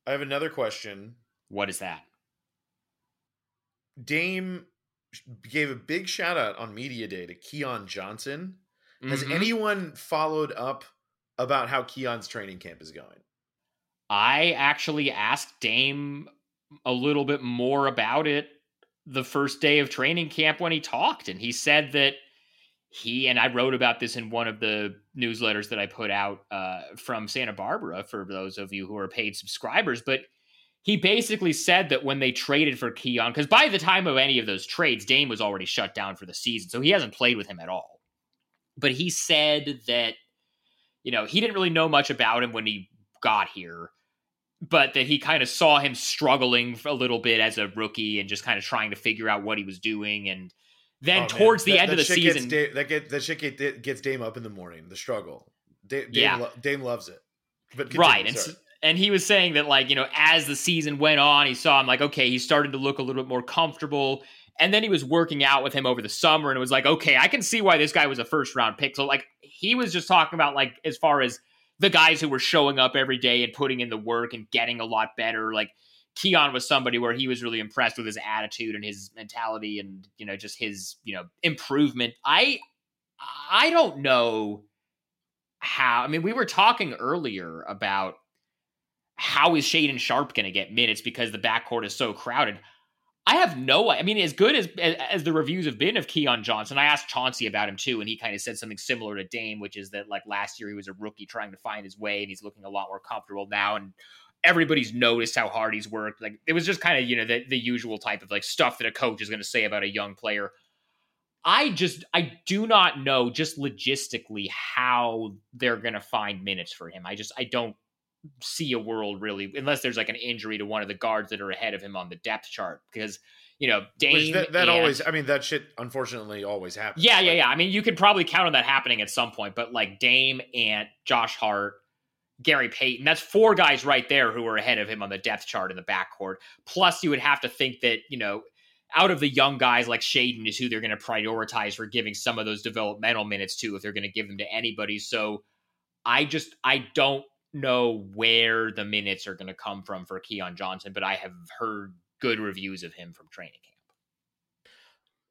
E: I have another question.
D: What is that?
E: Dame gave a big shout out on media day to Keon Johnson. Has
D: Mhm.
E: anyone followed up about how Keon's training camp is going?
D: I actually asked Dame a little bit more about it the first day of training camp when he talked, and he said that he and I wrote about this in one of the newsletters that I put out uh, from Santa Barbara for those of you who are paid subscribers. But he basically said that when they traded for Keon, because by the time of any of those trades, Dame was already shut down for the season, so he hasn't played with him at all. But he said that you know he didn't really know much about him when he got here but that he kind of saw him struggling a little bit as a rookie and just kind of trying to figure out what he was doing. And then
E: Oh, man,
D: towards the
E: that-
D: end
E: that
D: of the season,
E: Da- that get that shit get, gets Dame up in the morning. The struggle. Da- Dame,
D: Yeah.
E: lo- Dame loves it. But continue,
D: right? And and he was saying that like you know as the season went on, he saw him like okay, he started to look a little bit more comfortable. And then he was working out with him over the summer, and it was like, okay, I can see why this guy was a first round pick. So like he was just talking about like as far as the guys who were showing up every day and putting in the work and getting a lot better. Like Keon was somebody where he was really impressed with his attitude and his mentality and you know just his you know improvement. I I don't know how. I mean, we were talking earlier about how is Shaedon Sharpe going to get minutes because the backcourt is so crowded. I have no. I mean, as good as as the reviews have been of Keon Johnson, I asked Chauncey about him too, and he kind of said something similar to Dame, which is that like last year he was a rookie trying to find his way, and he's looking a lot more comfortable now, and everybody's noticed how hard he's worked. Like it was just kind of you know the the usual type of like stuff that a coach is going to say about a young player. I just I do not know just logistically how they're going to find minutes for him. I just I don't see a world really unless there's like an injury to one of the guards that are ahead of him on the depth chart because you know Dame
E: Which that, that
D: and-
E: always. I mean, that shit unfortunately always happens.
D: yeah, yeah, yeah. I mean, you could probably count on that happening at some point, but like Dame and Josh Hart, Gary Payton, that's four guys right there who are ahead of him on the depth chart in the backcourt. Plus, you would have to think that, you know, out of the young guys like Shaedon is who they're going to prioritize for giving some of those developmental minutes to if they're going to give them to anybody. So I just, I don't know where the minutes are going to come from for Keon Johnson, but I have heard good reviews of him from training camp.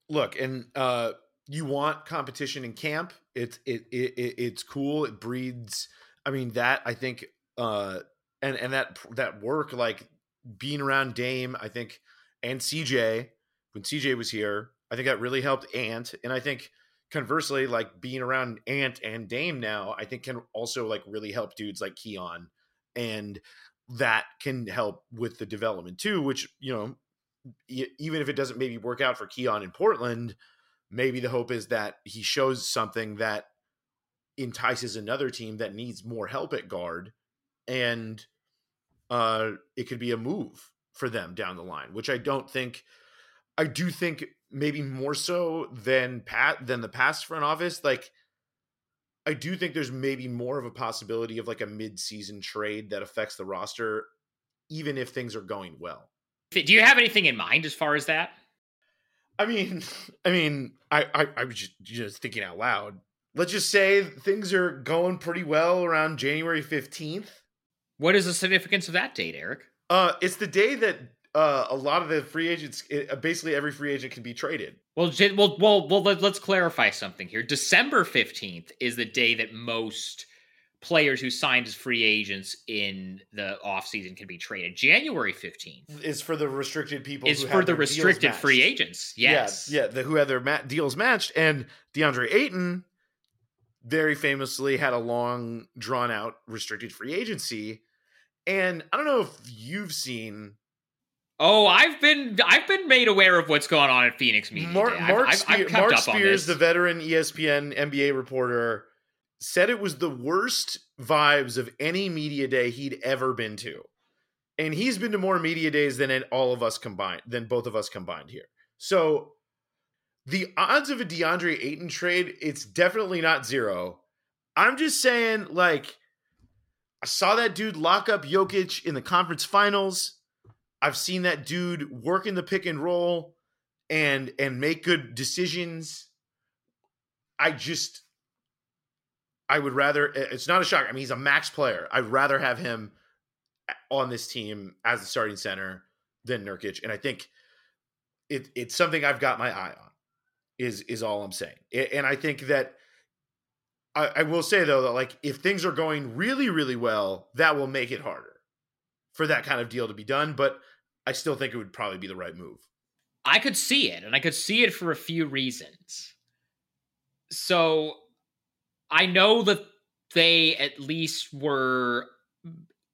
E: look and uh you want competition in camp it's it, it, it it's cool it breeds i mean that i think uh and and that that work like being around dame i think and cj when cj was here i think that really helped ant and i think conversely like being around ant and dame now i think can also like really help dudes like keon and that can help with the development too which you know even if it doesn't maybe work out for Keon in Portland, maybe the hope is that he shows something that entices another team that needs more help at guard and uh it could be a move for them down the line, which I don't think I do think maybe more so than Pat than the past front office like I do think there's maybe more of a possibility of like a mid-season trade that affects the roster even if things are going well.
D: Do you have anything in mind as far as that?
E: I mean, I mean, I, I, I was just, just thinking out loud. Let's just say things are going pretty well around January fifteenth.
D: What is the significance of that date, Erik?
E: Uh, it's the day that uh, a lot of the free agents, it, basically every free agent, can be traded.
D: Well, well, well, well. Let, let's clarify something here. December fifteenth is the day that most players who signed as free agents in the offseason can be traded. January fifteenth
E: Is for the restricted people.
D: is for the restricted free agents. Yes.
E: Yeah, yeah, the, who had their ma- deals matched, and DeAndre Ayton very famously had a long, drawn out restricted free agency. And I don't know if you've seen
D: Oh, I've been I've been made aware of what's going on at Phoenix Media
E: Mark,
D: Day. I've-
E: Mark,
D: I've, I've
E: Mark Spears, the veteran ESPN NBA reporter, said it was the worst vibes of any media day he'd ever been to. And he's been to more media days than all of us combined, than both of us combined here. So the odds of a DeAndre Ayton trade, it's definitely not zero. I'm just saying, like, I saw that dude lock up Jokic in the conference finals. I've seen that dude work in the pick and roll and and make good decisions. I just I would rather it's not a shock. I mean, he's a max player. I'd rather have him on this team as the starting center than Nurkic. And I think it, it's something I've got my eye on. Is is all I'm saying. And I think that I, I will say though that like if things are going really really well, that will make it harder for that kind of deal to be done. But I still think it would probably be the right move.
D: I could see it, and I could see it for a few reasons. So I know that they at least were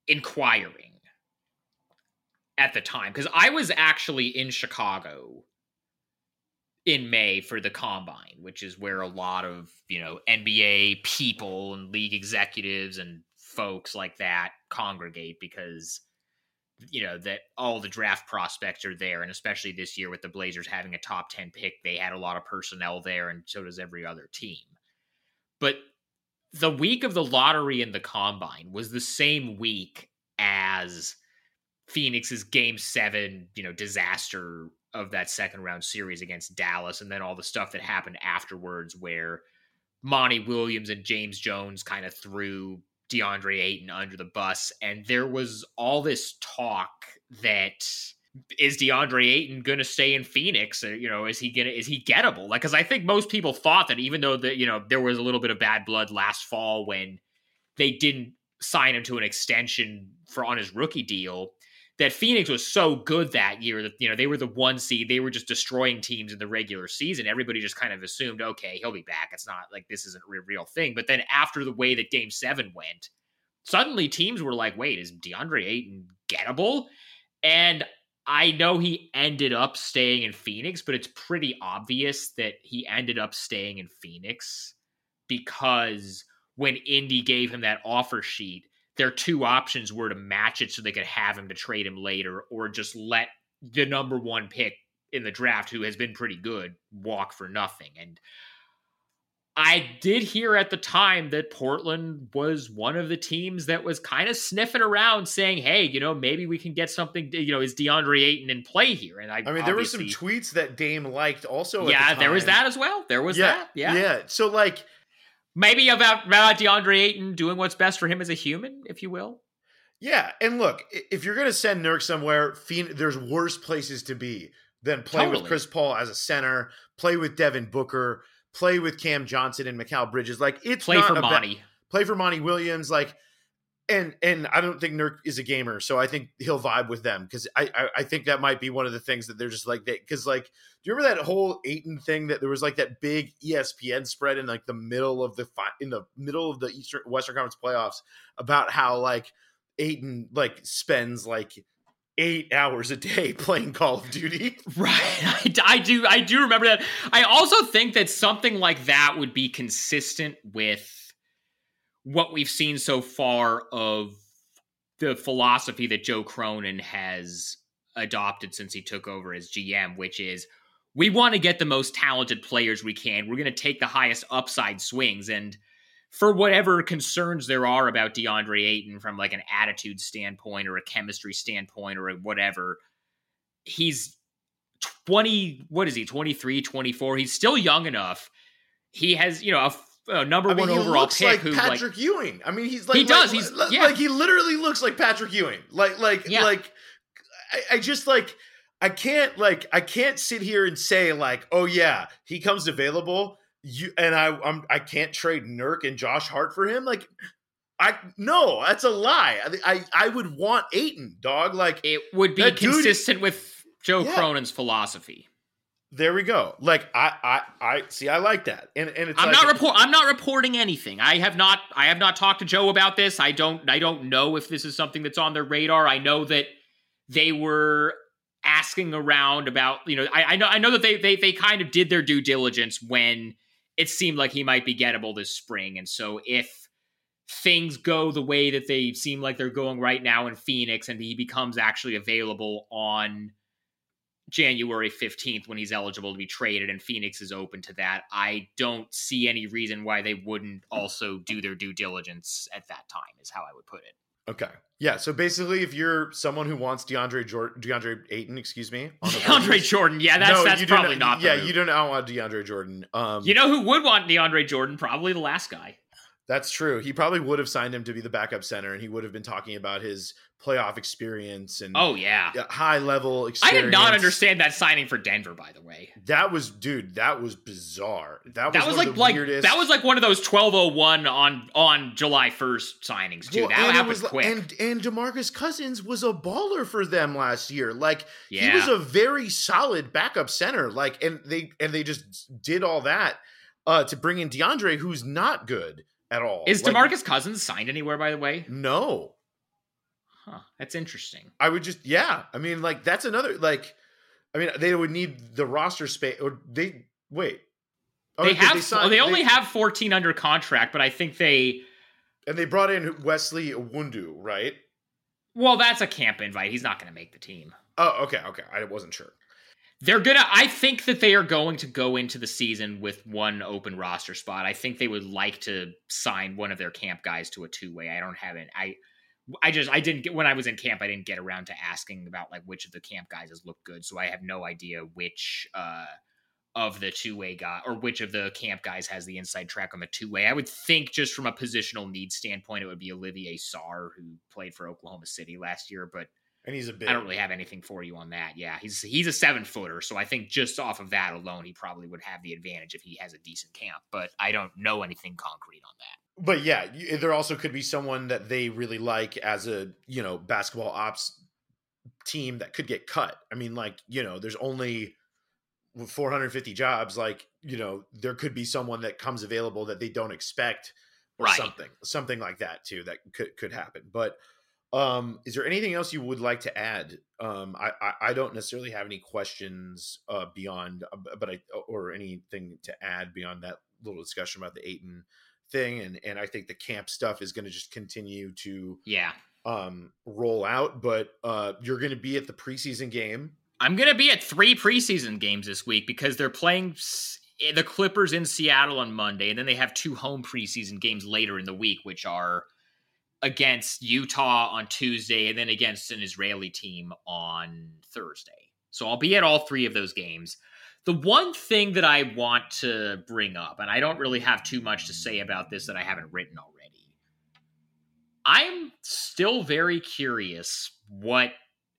D: inquiring at the time because I was actually in Chicago in May for the combine, which is where a lot of, you know, NBA people and league executives and folks like that congregate because you know that all the draft prospects are there and especially this year with the Blazers having a top 10 pick they had a lot of personnel there and so does every other team. But the week of the lottery and the combine was the same week as Phoenix's game 7, you know, disaster of that second round series against Dallas and then all the stuff that happened afterwards where Monty Williams and James Jones kind of threw DeAndre Ayton under the bus. And there was all this talk that is DeAndre Ayton going to stay in Phoenix? Or, you know, is he to, is he gettable? Like, cause I think most people thought that even though that, you know, there was a little bit of bad blood last fall when they didn't sign him to an extension for on his rookie deal, that Phoenix was so good that year that you know they were the one seed. They were just destroying teams in the regular season. Everybody just kind of assumed, okay, he'll be back. It's not like this isn't a real thing. But then after the way that Game Seven went, suddenly teams were like, wait, is DeAndre Ayton gettable? And I know he ended up staying in Phoenix, but it's pretty obvious that he ended up staying in Phoenix because when Indy gave him that offer sheet their two options were to match it so they could have him to trade him later or just let the number one pick in the draft, who has been pretty good, walk for nothing. And I did hear at the time that Portland was one of the teams that was kind of sniffing around saying, hey, you know, maybe we can get something, you know, is DeAndre Ayton in play here? And I,
E: I mean, there were some tweets that Dame liked also.
D: Yeah,
E: the
D: there was that as well. There was
E: yeah,
D: that. Yeah.
E: Yeah. So, like,
D: maybe about, about DeAndre Ayton doing what's best for him as a human, if you will.
E: Yeah, and look, if you're going to send Nurk somewhere, there's worse places to be than play
D: Totally.
E: with Chris Paul as a center, play with Devin Booker, play with Cam Johnson and Mikal Bridges. Like it's
D: Play
E: not
D: for
E: a ba-
D: Monty.
E: play for Monty Williams. Like, and and I don't think Nurk is a gamer, so I think he'll vibe with them because I, I I think that might be one of the things that they're just like they because like do you remember that whole Ayton thing that there was like that big ESPN spread in like the middle of the fi- in the middle of the Eastern Western Conference playoffs about how like Ayton like spends like eight hours a day playing Call of Duty.
D: Right. I, I do I do remember that. I also think that something like that would be consistent with what we've seen so far of the philosophy that Joe Cronin has adopted since he took over as GM, which is we want to get the most talented players we can. We're going to take the highest upside swings. And for whatever concerns there are about DeAndre Ayton from like an attitude standpoint or a chemistry standpoint or whatever, he's 20 what is he 23 24 he's still young enough. He has you know a, a number
E: I mean,
D: one
E: he
D: overall
E: looks
D: pick
E: like
D: who
E: Patrick
D: like
E: Ewing. I mean, he's like
D: He does,
E: Like,
D: he's-
E: like,
D: yeah.
E: like, he literally looks like Patrick Ewing. Like like
D: Yeah.
E: like I, I just like I can't like I can't sit here and say like oh yeah he comes available you and I I'm I can't trade Nurk and Josh Hart for him like I no that's a lie I I, I would want Ayton dog like
D: it would be
E: That dude-
D: consistent with Joe
E: Yeah.
D: Cronin's philosophy.
E: There we go like I I I see I like that and and it's
D: I'm
E: like,
D: not report I'm not reporting anything. I have not I have not talked to Joe about this. I don't I don't know if this is something that's on their radar. I know that they were asking around about, you know, I, I know I know that they they they kind of did their due diligence when it seemed like he might be gettable this spring. And so if things go the way that they seem like they're going right now in Phoenix and he becomes actually available on January 15th when he's eligible to be traded and Phoenix is open to that. I don't see any reason why they wouldn't also do their due diligence at that time is how I would put it.
E: Okay. Yeah. So basically, if you're someone who wants DeAndre Jordan, DeAndre Ayton, excuse me, on the
D: DeAndre
E: Blazers-
D: Jordan. Yeah, that's
E: No,
D: that's probably not. the
E: yeah,
D: move.
E: you don't want DeAndre Jordan. Um,
D: You know who would want DeAndre Jordan? Probably the last guy.
E: That's true. He probably would have signed him to be the backup center, and he would have been talking about his playoff experience and
D: Oh yeah.
E: high level experience.
D: I did not understand that signing for Denver, by the way.
E: That was, dude. That was bizarre. That was,
D: That was like like
E: weirdest.
D: that was like one of those twelve oh one on on July first signings too.
E: Well,
D: that happened
E: was,
D: quick.
E: And and Demarcus Cousins was a baller for them last year. Like
D: yeah.
E: he was a very solid backup center. Like and they and they just did all that uh to bring in DeAndre, who's not good at all.
D: Is
E: Like,
D: Demarcus Cousins signed anywhere? By the way,
E: No,
D: huh? That's interesting.
E: I would just yeah. I mean, like that's another like. I mean, they would need the roster space. Or they wait. Oh,
D: they have
E: sign-
D: they only have fourteen under contract, but I think they
E: and they brought in Wesley Iwundu, right?
D: well, that's a camp invite. He's not going to make the team.
E: Oh, okay, okay. I wasn't sure.
D: They're gonna. I think that they are going to go into the season with one open roster spot. I think they would like to sign one of their camp guys to a two way. I don't have it. I, I just I didn't get when I was in camp. I didn't get around to asking about like which of the camp guys has looked good. So I have no idea which uh of the two way guy or which of the camp guys has the inside track on the two way. I would think just from a positional need standpoint, it would be Olivier Sarr who played for Oklahoma City last year, but.
E: And he's a big.
D: I don't really have anything for you on that. Yeah, he's he's a seven footer, so I think just off of that alone, he probably would have the advantage if he has a decent camp. But I don't know anything concrete on that.
E: But yeah, you- eh, there also could be someone that they really like as a you know basketball ops team that could get cut. I mean, like you know, there's only 450 jobs. Like you know, there could be someone that comes available that they don't expect, or
D: Right.
E: something, something like that too. That could could happen. But um, is there anything else you would like to add? Um, I I, I don't necessarily have any questions uh beyond, uh, but I or anything to add beyond that little discussion about the Ayton thing and and I think the camp stuff is going to just continue to
D: Yeah,
E: um roll out but uh you're going to be at the preseason game
D: I'm gonna be at three preseason games this week because they're playing s- the Clippers in Seattle on Monday, and then they have two home preseason games later in the week, which are against Utah on Tuesday and then against an Israeli team on Thursday. So I'll be at all three of those games. The one thing that I want to bring up, and I don't really have too much to say about this that I haven't written already, I'm still very curious what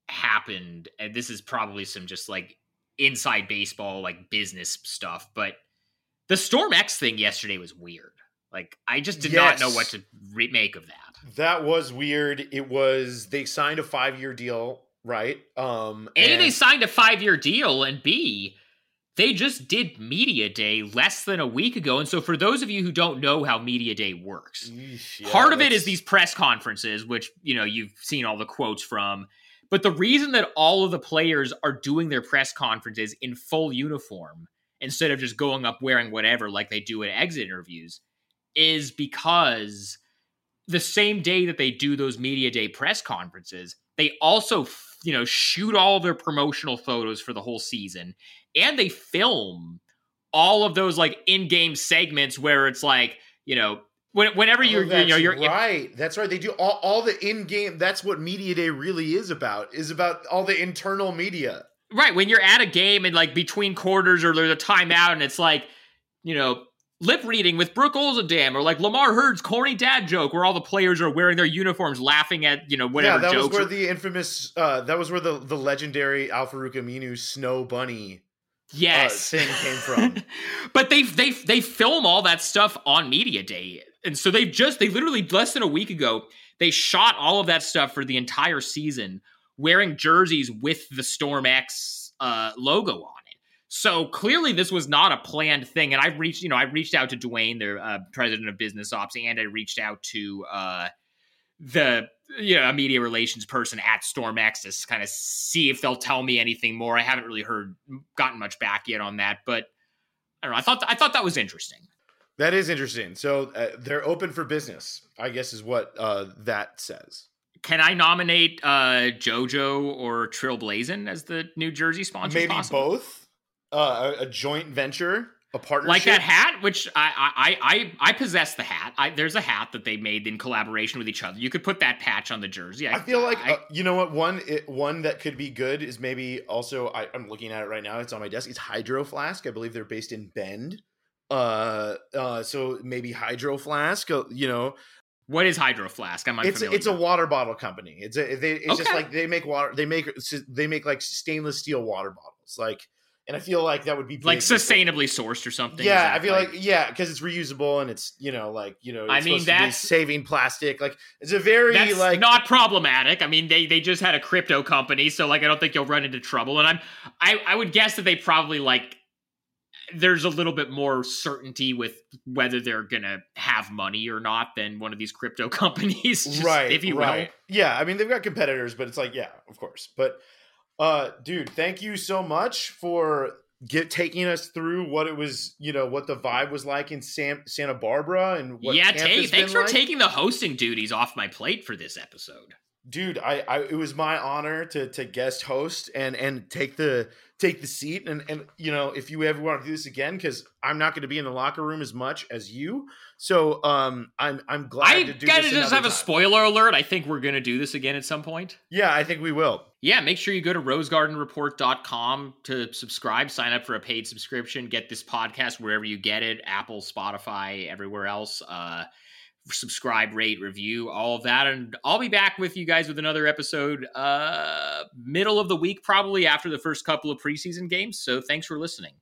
D: happened. And this is probably some just like inside baseball, like business stuff, but the StormX thing yesterday was weird. Like, I just did not know what to re- make of that.
E: That was weird it was they signed a 5 year deal right um
D: A,
E: and-
D: they signed a five year deal, and B, they just did Media Day less than a week ago. And so, for those of you who don't know how Media Day works,
E: Yeesh, yeah,
D: part of it is these press conferences, which, you know, you've seen all the quotes from. But the reason that all of the players are doing their press conferences in full uniform instead of just going up wearing whatever like they do at exit interviews is because the same day that they do those media day press conferences, they also, you know, shoot all their promotional photos for the whole season and they film all of those like in-game segments where it's like, you know, when, whenever
E: Oh,
D: you're, you know, you're
E: right. That's right. They do all, all the in-game. That's what media day really is about. Is about all the internal media.
D: Right, when you're at a game and like between quarters or there's a timeout and it's like, you know, lip reading with Brooke Olzendam or like Lamar Hurd's corny dad joke where all the players are wearing their uniforms laughing at, you know, whatever
E: yeah, that
D: jokes.
E: was where
D: or-
E: the infamous. Uh, that was where the the legendary Al-Farouq Aminu snow bunny
D: yes.
E: uh, thing came from.
D: but they they they film all that stuff on media day. And so they've just they literally less than a week ago, they shot all of that stuff for the entire season wearing jerseys with the StormX uh, logo on. So clearly, this was not a planned thing. And I've reached, you know, I reached out to Dewayne, their uh, president of business ops, and I reached out to uh, the you know, a media relations person at StormX to kind of see if they'll tell me anything more. I haven't really heard, gotten much back yet on that, but I don't know. I thought I thought that was interesting.
E: That is interesting. So uh, they're open for business. I guess is what uh, that says.
D: Can I nominate uh, JoJo or Trailblazing as the New Jersey sponsor?
E: Maybe
D: possibly?
E: both. Uh, a, a joint venture. a partnership
D: like that hat, which I I I I possess the hat. I, there's a hat that they made in collaboration with each other. You could put that patch on the jersey.
E: I feel like
D: I-
E: uh, you know what one it, one that could be good is maybe also I, I'm looking at it right now. It's on my desk. It's Hydro Flask. I believe they're based in Bend. Uh, uh, so maybe Hydro Flask. Uh, you know,
D: what is Hydro Flask? I'm
E: it's
D: unfamiliar.
E: it's a water bottle company. It's a they, it's just like they make water. They make they make like stainless steel water bottles. Like, and I feel like that would be
D: like sustainably sourced or something.
E: Yeah,
D: that
E: I feel like, yeah, because it's reusable and it's you know like you know it's
D: I mean, that's-
E: saving plastic. Like it's a very
D: that's
E: like
D: not problematic. I mean, they they just had a crypto company, so like I don't think you'll run into trouble. And I'm I I would guess that they probably like there's a little bit more certainty with whether they're gonna have money or not than one of these crypto companies, just,
E: right
D: If you
E: right yeah i mean they've got competitors but it's like yeah of course but uh dude thank you so much for get taking us through what it was you know what the vibe was like in San, santa barbara and what
D: Yeah,
E: has
D: thanks for
E: like.
D: taking the hosting duties off my plate for this episode.
E: dude I, I it was my honor to to guest host and and take the take the seat and and you know if you ever want to do this again because i'm not going to be in the locker room as much as you so um i'm i'm glad
D: I
E: to do
D: gotta
E: this
D: just have a spoiler alert. I think we're gonna do this again at some point.
E: yeah i think we will
D: Yeah, make sure you go to rosegardenreport.com to subscribe, sign up for a paid subscription, get this podcast wherever you get it Apple, Spotify, everywhere else. Uh, subscribe, rate, review, all of that. And I'll be back with you guys with another episode uh, middle of the week, probably after the first couple of preseason games. So thanks for listening.